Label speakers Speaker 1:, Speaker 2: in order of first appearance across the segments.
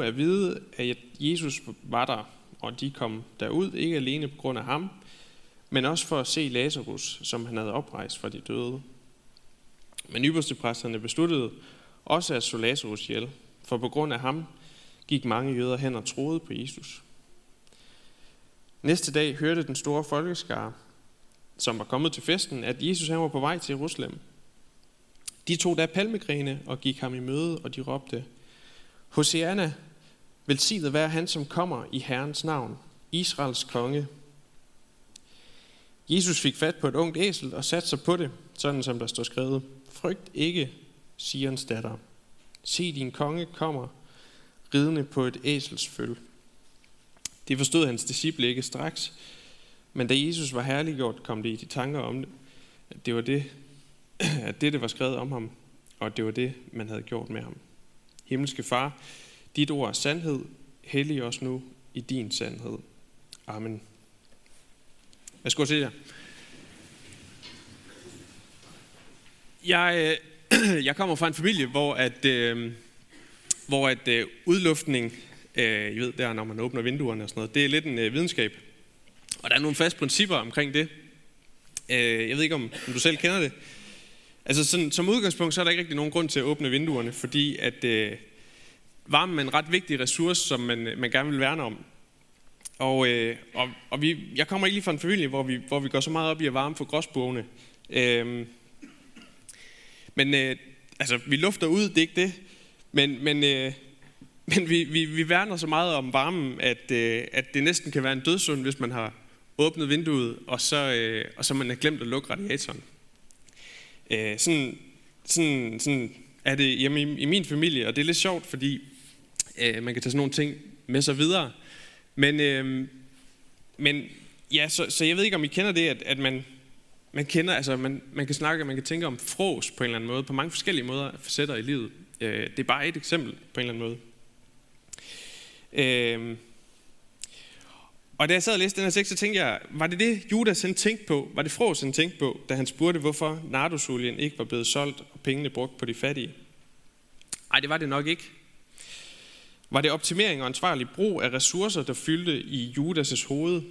Speaker 1: at vide, at Jesus var der, og de kom derud, ikke alene på grund af ham, men også for at se Lazarus, som han havde oprejst fra de døde. Men ypperstepræsterne besluttede også at slå Lazarus ihjel, for på grund af ham gik mange jøder hen og troede på Jesus. Næste dag hørte den store folkeskare, som var kommet til festen, at Jesus han var på vej til Jerusalem. De tog da palmegrene og gik ham i møde, og de råbte, Hosianna, velsignet være han, som kommer i Herrens navn, Israels konge. Jesus fik fat på et ungt æsel og satte sig på det, sådan som der står skrevet, Frygt ikke, Sions datter. Se, din konge kommer, ridende på et æsels føl. Det forstod hans disciple ikke straks, men da Jesus var herliggjort, kom det i de tanker om det, at det var det, at det, det var skrevet om ham, og at det var det, man havde gjort med ham. Himmelske Far, dit ord er sandhed, hellig os nu i din sandhed. Amen. Værsgo til jer. Jeg, øh, jeg kommer fra en familie, hvor at, øh, hvor at øh, udluftning, øh, I ved der, når man åbner vinduerne og sådan noget, det er lidt en øh, videnskab. Og der er nogle faste principper omkring det. Øh, jeg ved ikke, om, om du selv kender det. Altså sådan, som udgangspunkt, så er der ikke rigtig nogen grund til at åbne vinduerne, fordi at øh, varmen er en ret vigtig ressource, som man, øh, man gerne vil værne om. Og, øh, og, og vi, jeg kommer ikke lige fra en familie, hvor vi, hvor vi går så meget op i at varme for gråsbuerne. Øh, men øh, altså, vi lufter ud, det er ikke det. Men, men, øh, men vi, vi, vi værner så meget om varmen, at, øh, at det næsten kan være en dødsund, hvis man har åbnet vinduet, og så, øh, og så man har glemt at lukke radiatoren. Øh, sådan, sådan, sådan er det hjemme i, i min familie, og det er lidt sjovt, fordi øh, man kan tage sådan nogle ting med sig videre. Men, øh, men ja, så, så jeg ved ikke, om I kender det, at, at man, man kender, altså man, man kan snakke, man kan tænke om fros på en eller anden måde, på mange forskellige måder, facetter i livet. Øh, det er bare et eksempel på en eller anden måde. Øh, og da jeg sad og læste den her tekst, så tænkte jeg, var det det, Judas han tænkte på? Var det Fros han tænkte på, da han spurgte, hvorfor nardosolien ikke var blevet solgt og pengene brugt på de fattige? Nej, det var det nok ikke. Var det optimering og ansvarlig brug af ressourcer, der fyldte i Judas' hoved?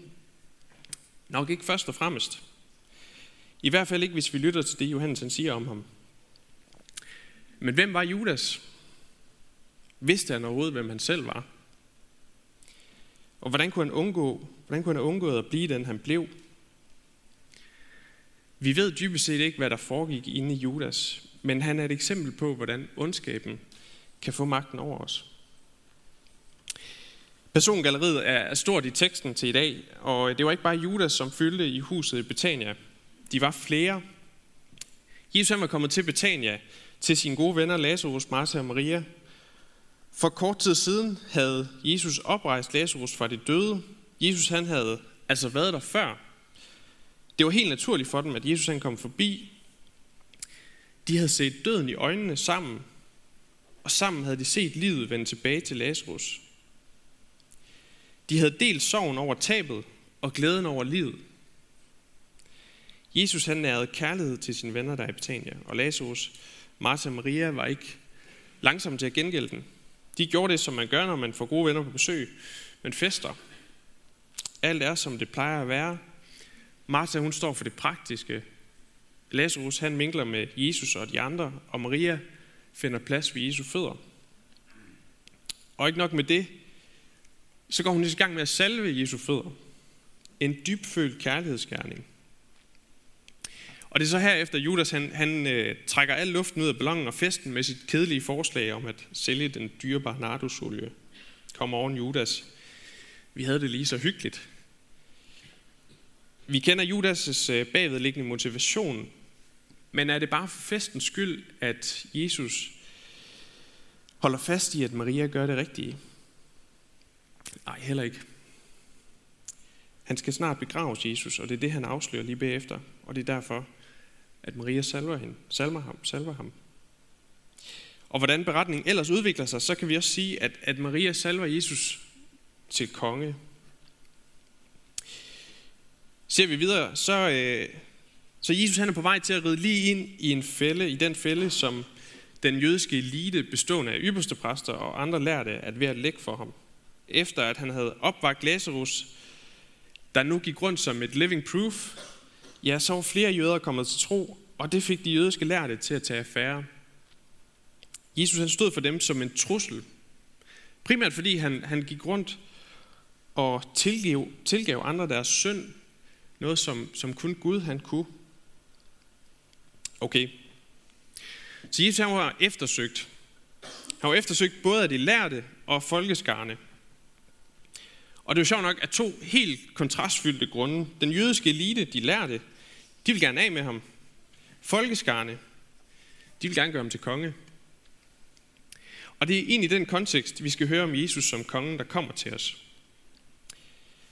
Speaker 1: Nok ikke først og fremmest. I hvert fald ikke, hvis vi lytter til det, Johannes han siger om ham. Men hvem var Judas? Vidste han overhovedet, hvem han selv var? Og hvordan kunne han undgå, hvordan kunne han undgå at blive den, han blev? Vi ved dybest set ikke, hvad der foregik inde i Judas, men han er et eksempel på, hvordan ondskaben kan få magten over os. Persongalleriet er stort i teksten til i dag, og det var ikke bare Judas, som fyldte i huset i Betania. De var flere. Jesus han var kommet til Betania til sine gode venner Lazarus, Martha og Maria, for kort tid siden havde Jesus oprejst Lazarus fra de døde. Jesus han havde altså været der før. Det var helt naturligt for dem, at Jesus han kom forbi. De havde set døden i øjnene sammen, og sammen havde de set livet vende tilbage til Lazarus. De havde delt sorgen over tabet og glæden over livet. Jesus han nærede kærlighed til sine venner der i Betania, og Lazarus, Martha og Maria var ikke langsomme til at gengælde den. De gjorde det, som man gør, når man får gode venner på besøg. Men fester. Alt er, som det plejer at være. Martha, hun står for det praktiske. Lazarus, han minkler med Jesus og de andre, og Maria finder plads ved Jesu fødder. Og ikke nok med det, så går hun i gang med at salve Jesu fødder. En dybfølt kærlighedsgærning. Og det er så herefter, Judas han, han øh, trækker al luften ud af ballonen og festen med sit kedelige forslag om at sælge den dyrebare nardusolie. Kom oven Judas. Vi havde det lige så hyggeligt. Vi kender Judas' øh, bagvedliggende motivation, men er det bare for festens skyld, at Jesus holder fast i, at Maria gør det rigtige? Nej, heller ikke. Han skal snart begraves Jesus, og det er det, han afslører lige bagefter. Og det er derfor, at Maria salver, hende, salver ham, salver ham. Og hvordan beretningen ellers udvikler sig, så kan vi også sige, at, at Maria salver Jesus til konge. Ser vi videre, så, øh, så Jesus han er på vej til at ride lige ind i en fælde, i den fælde, som den jødiske elite bestående af ypperste præster og andre lærte at være at lægge for ham. Efter at han havde opvagt Lazarus, der nu gik rundt som et living proof, ja, så var flere jøder kommet til tro, og det fik de jødiske lærte til at tage affære. Jesus han stod for dem som en trussel. Primært fordi han, han gik rundt og tilgav, tilgav andre deres synd. Noget, som, som kun Gud han kunne. Okay. Så Jesus han var eftersøgt. Han var eftersøgt både af de lærte og folkeskarne. Og det er jo sjovt nok, at to helt kontrastfyldte grunde. Den jødiske elite, de lærte, de vil gerne af med ham. Folkeskarne, de vil gerne gøre ham til konge. Og det er egentlig den kontekst, vi skal høre om Jesus som kongen, der kommer til os.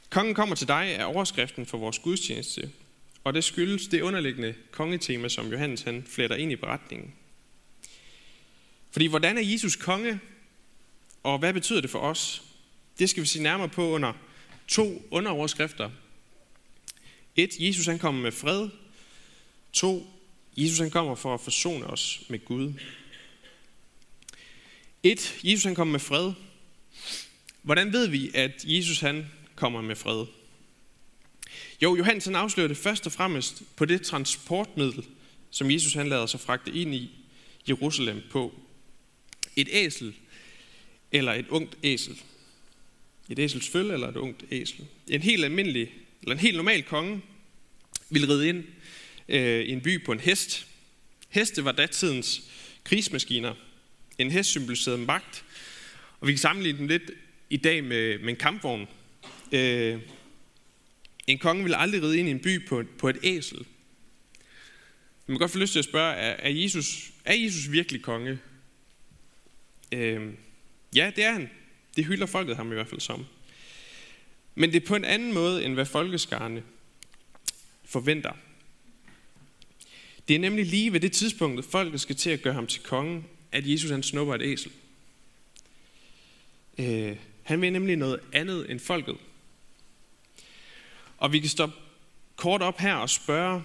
Speaker 1: Kongen kommer til dig er overskriften for vores gudstjeneste, og det skyldes det underliggende kongetema, som Johannes han fletter ind i beretningen. Fordi hvordan er Jesus konge, og hvad betyder det for os? Det skal vi se nærmere på under to underoverskrifter. Et, Jesus han kommer med fred. To, Jesus han kommer for at forsone os med Gud. Et, Jesus han kommer med fred. Hvordan ved vi, at Jesus han kommer med fred? Jo, Johannes han afslører det først og fremmest på det transportmiddel, som Jesus han lader sig fragte ind i Jerusalem på. Et æsel eller et ungt æsel. Et æsels følge eller et ungt æsel. En helt almindelig, eller en helt normal konge ville ride ind øh, i en by på en hest. Heste var datidens krigsmaskiner. En hest symboliserede magt, og vi kan sammenligne dem lidt i dag med, med en kampvogn. Øh, en konge ville aldrig ride ind i en by på, på et æsel. Man kan godt få lyst til at spørge, er, er, Jesus, er Jesus virkelig konge? Øh, ja, det er han. Det hylder folket ham i hvert fald som. Men det er på en anden måde, end hvad folkeskarne forventer. Det er nemlig lige ved det tidspunkt, at folket skal til at gøre ham til konge, at Jesus han snupper et æsel. Øh, han vil nemlig noget andet end folket. Og vi kan stoppe kort op her og spørge,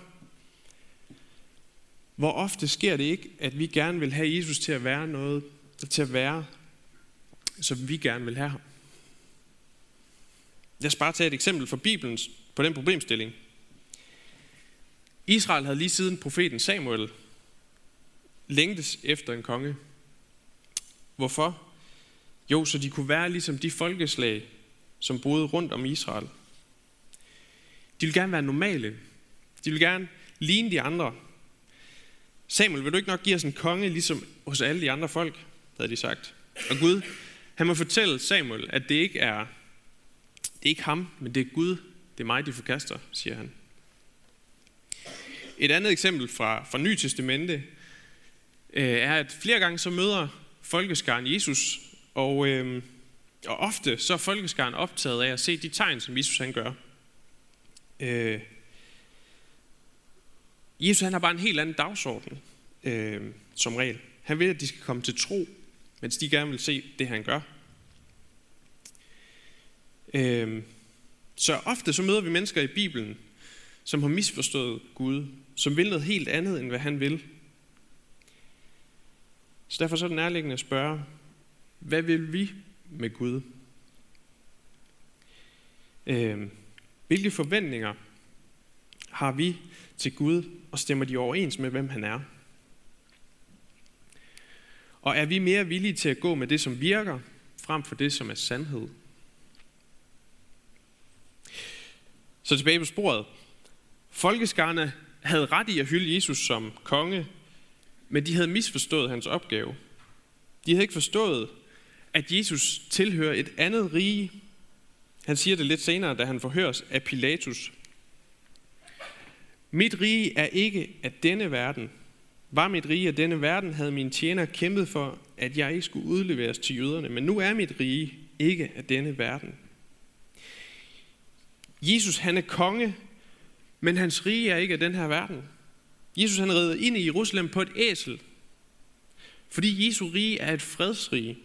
Speaker 1: hvor ofte sker det ikke, at vi gerne vil have Jesus til at være noget, til at være, som vi gerne vil have ham. Lad os bare tage et eksempel fra Bibelen på den problemstilling. Israel havde lige siden profeten Samuel længtes efter en konge. Hvorfor? Jo, så de kunne være ligesom de folkeslag, som boede rundt om Israel. De ville gerne være normale. De ville gerne ligne de andre. Samuel, vil du ikke nok give os en konge, ligesom hos alle de andre folk, havde de sagt. Og Gud, han må fortælle Samuel, at det ikke er, det er ikke ham, men det er Gud. Det er mig, de forkaster, siger han. Et andet eksempel fra, fra Ny Testamente øh, er, at flere gange så møder folkeskaren Jesus, og, øh, og ofte så er folkeskaren optaget af at se de tegn, som Jesus han gør. Øh, Jesus han har bare en helt anden dagsorden, øh, som regel. Han vil, at de skal komme til tro, mens de gerne vil se det, han gør. Øh, så ofte så møder vi mennesker i Bibelen, som har misforstået Gud, som vil noget helt andet, end hvad han vil. Så derfor så er det nærliggende at spørge, hvad vil vi med Gud? Øh, hvilke forventninger har vi til Gud, og stemmer de overens med, hvem han er? Og er vi mere villige til at gå med det, som virker, frem for det, som er sandhed? Så tilbage på sporet. Folkeskarne havde ret i at hylde Jesus som konge, men de havde misforstået hans opgave. De havde ikke forstået, at Jesus tilhører et andet rige. Han siger det lidt senere, da han forhøres af Pilatus. Mit rige er ikke af denne verden. Var mit rige af denne verden, havde min tjener kæmpet for, at jeg ikke skulle udleveres til jøderne. Men nu er mit rige ikke af denne verden. Jesus han er konge, men hans rige er ikke af den her verden. Jesus han rider ind i Jerusalem på et æsel, fordi Jesu rige er et fredsrige.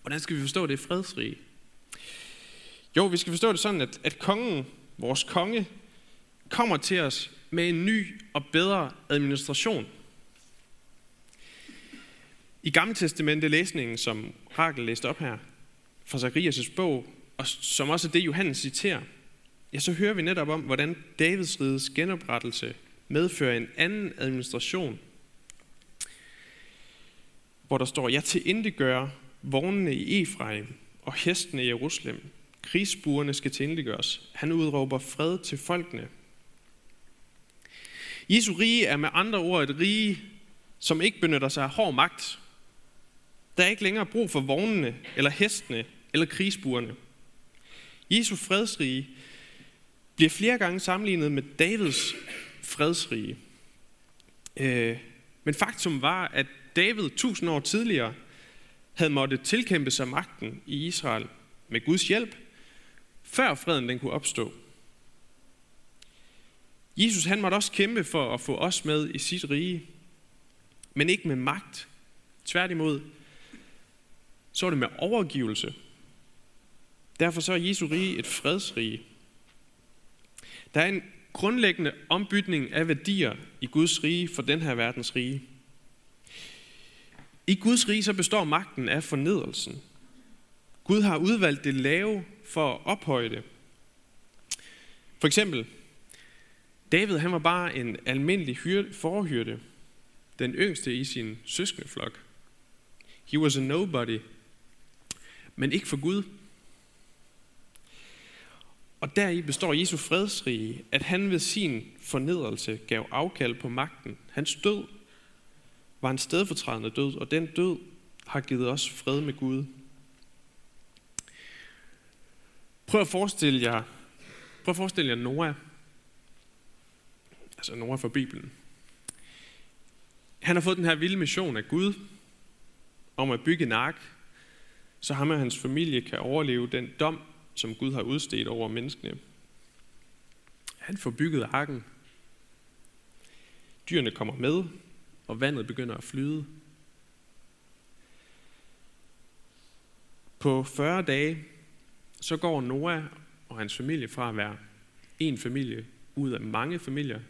Speaker 1: Hvordan skal vi forstå det fredsrige? Jo, vi skal forstå det sådan, at, at kongen, vores konge, kommer til os med en ny og bedre administration. I Gamle Testamente læsningen, som Rakel læste op her, fra Zacharias' bog, og som også er det, Johannes citerer, ja, så hører vi netop om, hvordan Davids rides genoprettelse medfører en anden administration, hvor der står, jeg til intet gør vognene i Efraim og hestene i Jerusalem. Krigsbuerne skal til Han udråber fred til folkene. Jesu rige er med andre ord et rige, som ikke benytter sig af hård magt. Der er ikke længere brug for vognene, eller hestene, eller krigsburene. Jesu fredsrige bliver flere gange sammenlignet med Davids fredsrige. Øh, men faktum var, at David tusind år tidligere havde måttet tilkæmpe sig magten i Israel med Guds hjælp, før freden den kunne opstå. Jesus han måtte også kæmpe for at få os med i sit rige, men ikke med magt. Tværtimod, så er det med overgivelse. Derfor så er Jesu rige et fredsrige. Der er en grundlæggende ombytning af værdier i Guds rige for den her verdens rige. I Guds rige så består magten af fornedrelsen. Gud har udvalgt det lave for at ophøje det. For eksempel, David han var bare en almindelig forhyrte, den yngste i sin søskendeflok. He was a nobody, men ikke for Gud. Og deri består Jesu fredsrige, at han ved sin fornedrelse gav afkald på magten. Hans død var en stedfortrædende død, og den død har givet os fred med Gud. Prøv at forestille jer, prøv at forestille jer Noah, altså Noah fra Bibelen. Han har fået den her vilde mission af Gud om at bygge en ark, så ham og hans familie kan overleve den dom, som Gud har udstedt over menneskene. Han får bygget arken. Dyrene kommer med, og vandet begynder at flyde. På 40 dage, så går Noah og hans familie fra at være en familie ud af mange familier,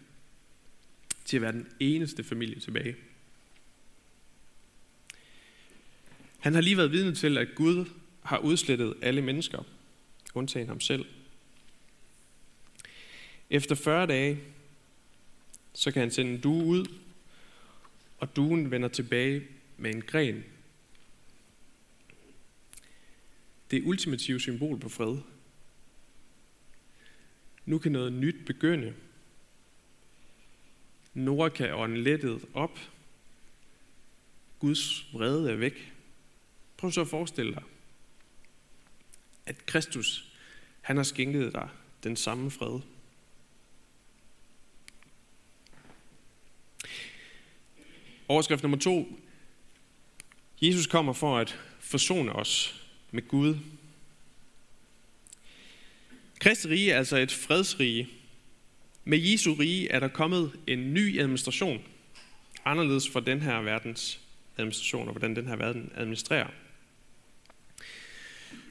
Speaker 1: til at være den eneste familie tilbage. Han har lige været vidne til, at Gud har udslettet alle mennesker, undtagen ham selv. Efter 40 dage, så kan han sende en due ud, og duen vender tilbage med en gren. Det ultimative symbol på fred. Nu kan noget nyt begynde. Nora kan ånde lettet op. Guds vrede er væk. Prøv så at forestille dig, at Kristus, han har skænket dig den samme fred. Overskrift nummer to. Jesus kommer for at forsone os med Gud. Kristi rige er altså et fredsrige. Med Jesu rige er der kommet en ny administration, anderledes for den her verdens administration og hvordan den her verden administrerer.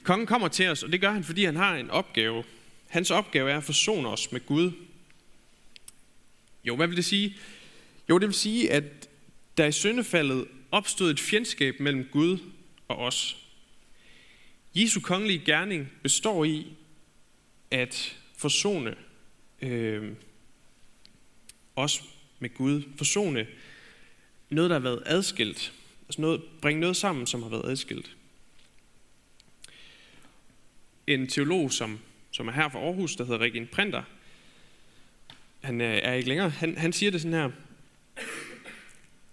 Speaker 1: Kongen kommer til os, og det gør han, fordi han har en opgave. Hans opgave er at forsone os med Gud. Jo, hvad vil det sige? Jo, det vil sige, at der i syndefaldet opstod et fjendskab mellem Gud og os. Jesu kongelige gerning består i at forsone øh, os med Gud. Forsone noget, der har været adskilt. Altså noget, bringe noget sammen, som har været adskilt en teolog, som, som er her fra Aarhus, der hedder Regin Printer. Han øh, er ikke længere. Han, han siger det sådan her.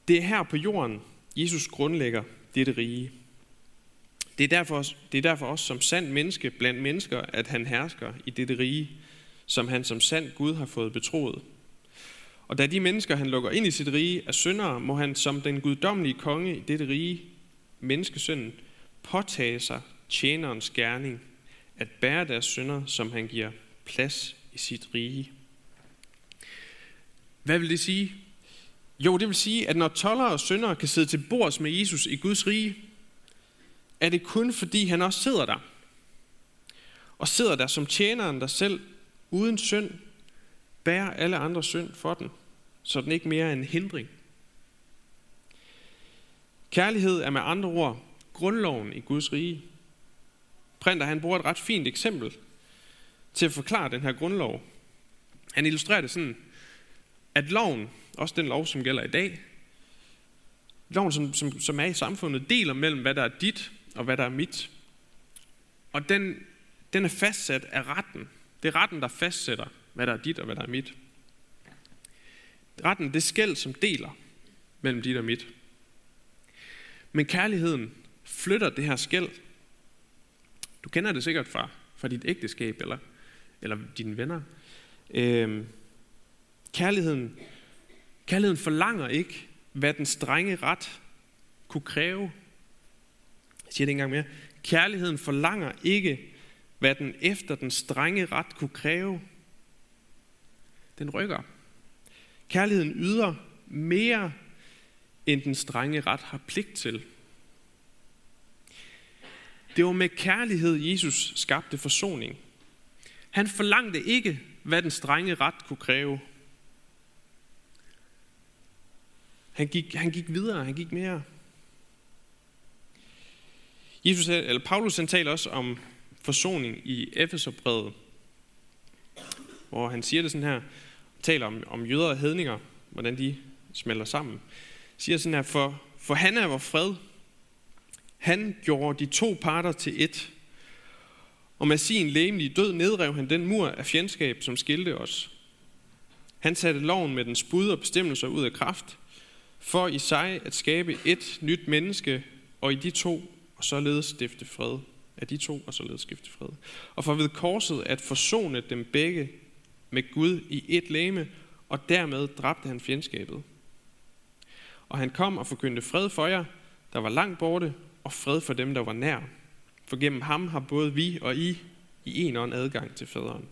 Speaker 1: Det er her på jorden, Jesus grundlægger dette rige. Det er, derfor, det er derfor også som sand menneske blandt mennesker, at han hersker i dette rige, som han som sand Gud har fået betroet. Og da de mennesker, han lukker ind i sit rige, er syndere, må han som den guddommelige konge i dette rige, menneskesønnen, påtage sig tjenerens gerning – at bære deres synder, som han giver plads i sit rige. Hvad vil det sige? Jo, det vil sige, at når toller og syndere kan sidde til bords med Jesus i Guds rige, er det kun fordi han også sidder der. Og sidder der som tjeneren, der selv uden synd bærer alle andre synd for den, så den ikke mere er en hindring. Kærlighed er med andre ord grundloven i Guds rige. Printer han bruger et ret fint eksempel til at forklare den her grundlov. Han illustrerer det sådan, at loven, også den lov, som gælder i dag, loven, som, som, som er i samfundet, deler mellem, hvad der er dit og hvad der er mit. Og den, den er fastsat af retten. Det er retten, der fastsætter, hvad der er dit og hvad der er mit. Retten, det skæld, som deler mellem dit og mit. Men kærligheden flytter det her skæld. Du kender det sikkert fra, fra dit ægteskab eller, eller dine venner. Øhm, kærligheden, kærligheden forlanger ikke, hvad den strenge ret kunne kræve. Jeg siger det engang mere. Kærligheden forlanger ikke, hvad den efter den strenge ret kunne kræve. Den rykker. Kærligheden yder mere, end den strenge ret har pligt til. Det var med kærlighed, Jesus skabte forsoning. Han forlangte ikke, hvad den strenge ret kunne kræve. Han gik, han gik videre, han gik mere. Jesus, eller Paulus han taler også om forsoning i Efeserbrevet, hvor han siger det sådan her, taler om, om jøder og hedninger, hvordan de smelter sammen. Siger sådan her, for, for han er vor fred. Han gjorde de to parter til et. Og med sin læmelige død nedrev han den mur af fjendskab, som skilte os. Han satte loven med dens bud og bestemmelser ud af kraft, for i sig at skabe et nyt menneske, og i de to og således stifte fred. Af de to og således stifte fred. Og for ved korset at forsone dem begge med Gud i et læme, og dermed dræbte han fjendskabet. Og han kom og forkyndte fred for jer, der var langt borte, og fred for dem, der var nær. For gennem ham har både vi og I i en ånd adgang til faderen.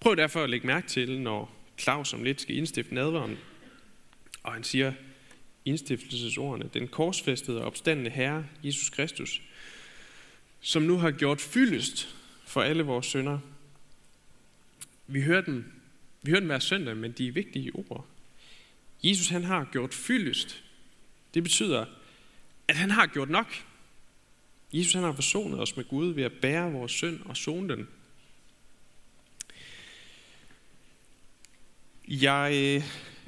Speaker 1: Prøv derfor at lægge mærke til, når Claus om lidt skal indstifte nadveren, og han siger indstiftelsesordene, den korsfæstede og opstandende Herre, Jesus Kristus, som nu har gjort fyldest for alle vores sønder. Vi hører dem, vi hører dem hver søndag, men de er vigtige ord. Jesus han har gjort fyldest. Det betyder, at han har gjort nok. Jesus han har forsonet os med Gud ved at bære vores synd og zone den. Jeg øh,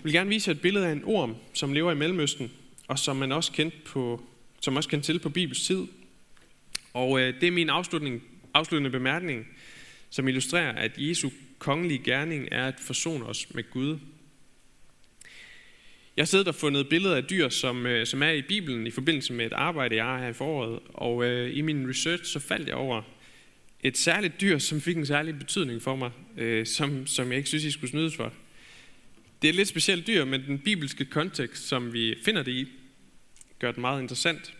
Speaker 1: vil gerne vise et billede af en orm, som lever i Mellemøsten, og som man også kendte, på, som også kendte til på Bibels tid. Og øh, det er min afslutning, afsluttende bemærkning, som illustrerer, at Jesu kongelige gerning er at forsone os med Gud. Jeg har siddet og fundet billeder af dyr, som, øh, som er i Bibelen i forbindelse med et arbejde, jeg har her i foråret. Og øh, i min research så faldt jeg over et særligt dyr, som fik en særlig betydning for mig, øh, som, som jeg ikke synes, I skulle snydes for. Det er et lidt specielt dyr, men den bibelske kontekst, som vi finder det i, gør det meget interessant.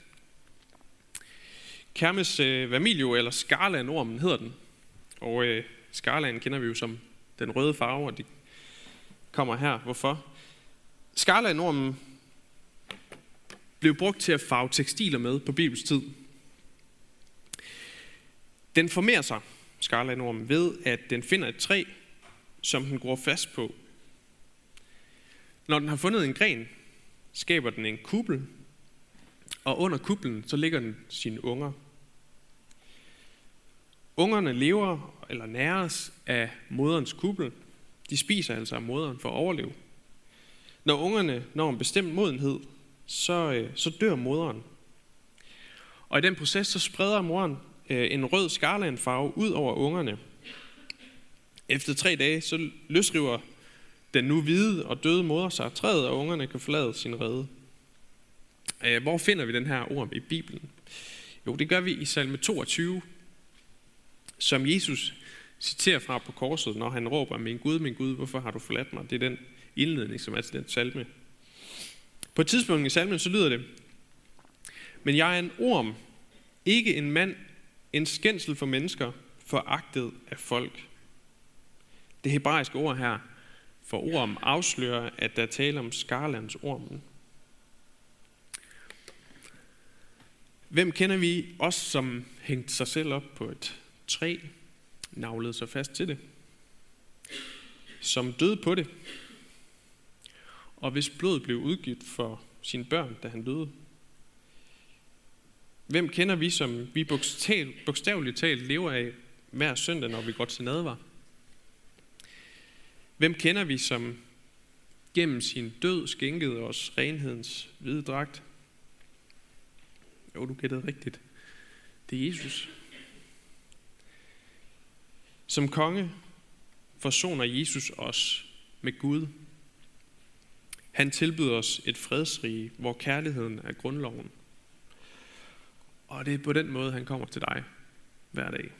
Speaker 1: Kermes øh, vermilio, eller skarlandormen hedder den. Og øh, skarlagen kender vi jo som den røde farve, og det kommer her. Hvorfor? Skarlanormen blev brugt til at farve tekstiler med på Bibels tid. Den formerer sig, skarlagenormen, ved at den finder et træ, som den går fast på. Når den har fundet en gren, skaber den en kuppel, og under kuplen så ligger den sine unger. Ungerne lever eller næres af moderens kuppel. De spiser altså af moderen for at overleve. Når ungerne når en bestemt modenhed, så, øh, så dør moderen. Og i den proces, så spreder moren øh, en rød skarlandfarve ud over ungerne. Efter tre dage, så løsriver den nu hvide og døde moder sig træet, og ungerne kan forlade sin rede. Øh, hvor finder vi den her ord i Bibelen? Jo, det gør vi i salme 22, som Jesus citerer fra på korset, når han råber, min Gud, min Gud, hvorfor har du forladt mig? Det er den indledning, som er til den salme. På et tidspunkt i salmen, så lyder det, men jeg er en orm, ikke en mand, en skændsel for mennesker, foragtet af folk. Det hebraiske ord her, for orm, afslører, at der taler om skarlands ormen. Hvem kender vi os, som hængte sig selv op på et træ, navlede sig fast til det, som døde på det, og hvis blod blev udgivet for sine børn, da han døde? Hvem kender vi, som vi bogstaveligt talt lever af hver søndag, når vi går til nadvar? Hvem kender vi, som gennem sin død skænkede os renhedens hvide dragt? Jo, du gættede rigtigt. Det er Jesus. Som konge forsoner Jesus os med Gud. Han tilbyder os et fredsrige, hvor kærligheden er grundloven. Og det er på den måde, han kommer til dig hver dag.